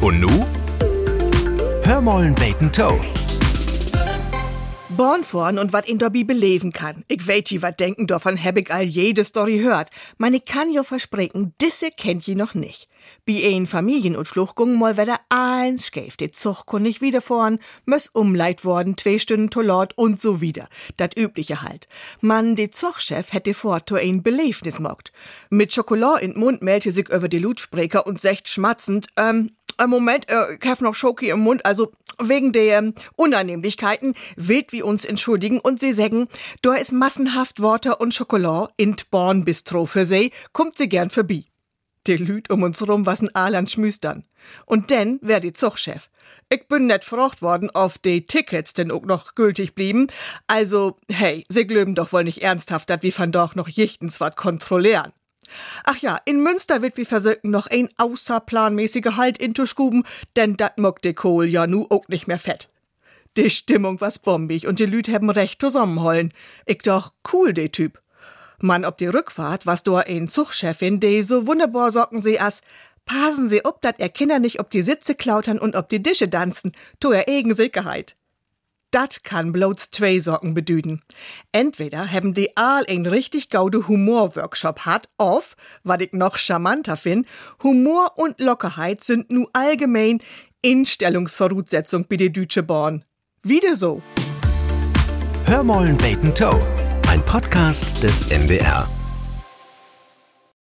Und nu? Hörmollen Bacon Toe. Born vorn und wat in der Bibel kann. Ich weet je wat denken, davon hab ich all jede Story hört. Ich kann jo versprechen, disse kennt je noch nicht. Bi ein Familienutflug gung mal wieder allen schäf. De Zug kon nicht wieder vorn, mös umleit worden, zwei Stunden Tolort und so wieder. Dat übliche halt. Man, de Zugchef hätte vor to ein Belebnis mockt. Mit Schokolade in Mund meldete sich über de Lutsprecher und secht schmatzend, ähm, Moment, äh, ich hab noch Schoki im Mund, also wegen der ähm, Unannehmlichkeiten wild wie uns entschuldigen und sie sagen, da ist massenhaft Water und Schokolade in Born Bistro für sie, kommt sie gern vorbei. Die Lüd um uns rum wasen Alan schmüstern. Und denn wär die Zugchef. Ich bin net gefragt worden, ob die Tickets denn auch noch gültig blieben. Also, hey, sie glöben doch wohl nicht ernsthaft, dat wir von doch noch jichtens wat kontrollieren. Ach ja, in Münster wird wie versöken noch ein außerplanmäßiger Halt in Tuschguben, denn dat mock de Kohl ja nu auch nicht mehr fett. Die Stimmung was bombig und die Lüd haben recht zusammenhollen. Ich doch cool, de Typ. Mann, ob die Rückfahrt, was do ein Zugchefin, de so wunderbar sorgen sie as, passen sie ob, dat er Kinder nicht ob die Sitze klautern und ob die Dische tanzen, tu er egen Sicherheit. Dat kann bloß zwei Sorgen bedüden. Entweder haben die all ein richtig gaude Humorworkshop hat, auf, wat ich noch charmanter find, Humor und Lockerheit sind nu allgemein Instellungsvoraussetzung bei de Dütsche Born. Wieder so. Hörmollen Bacon Toe. Ein Podcast des NDR.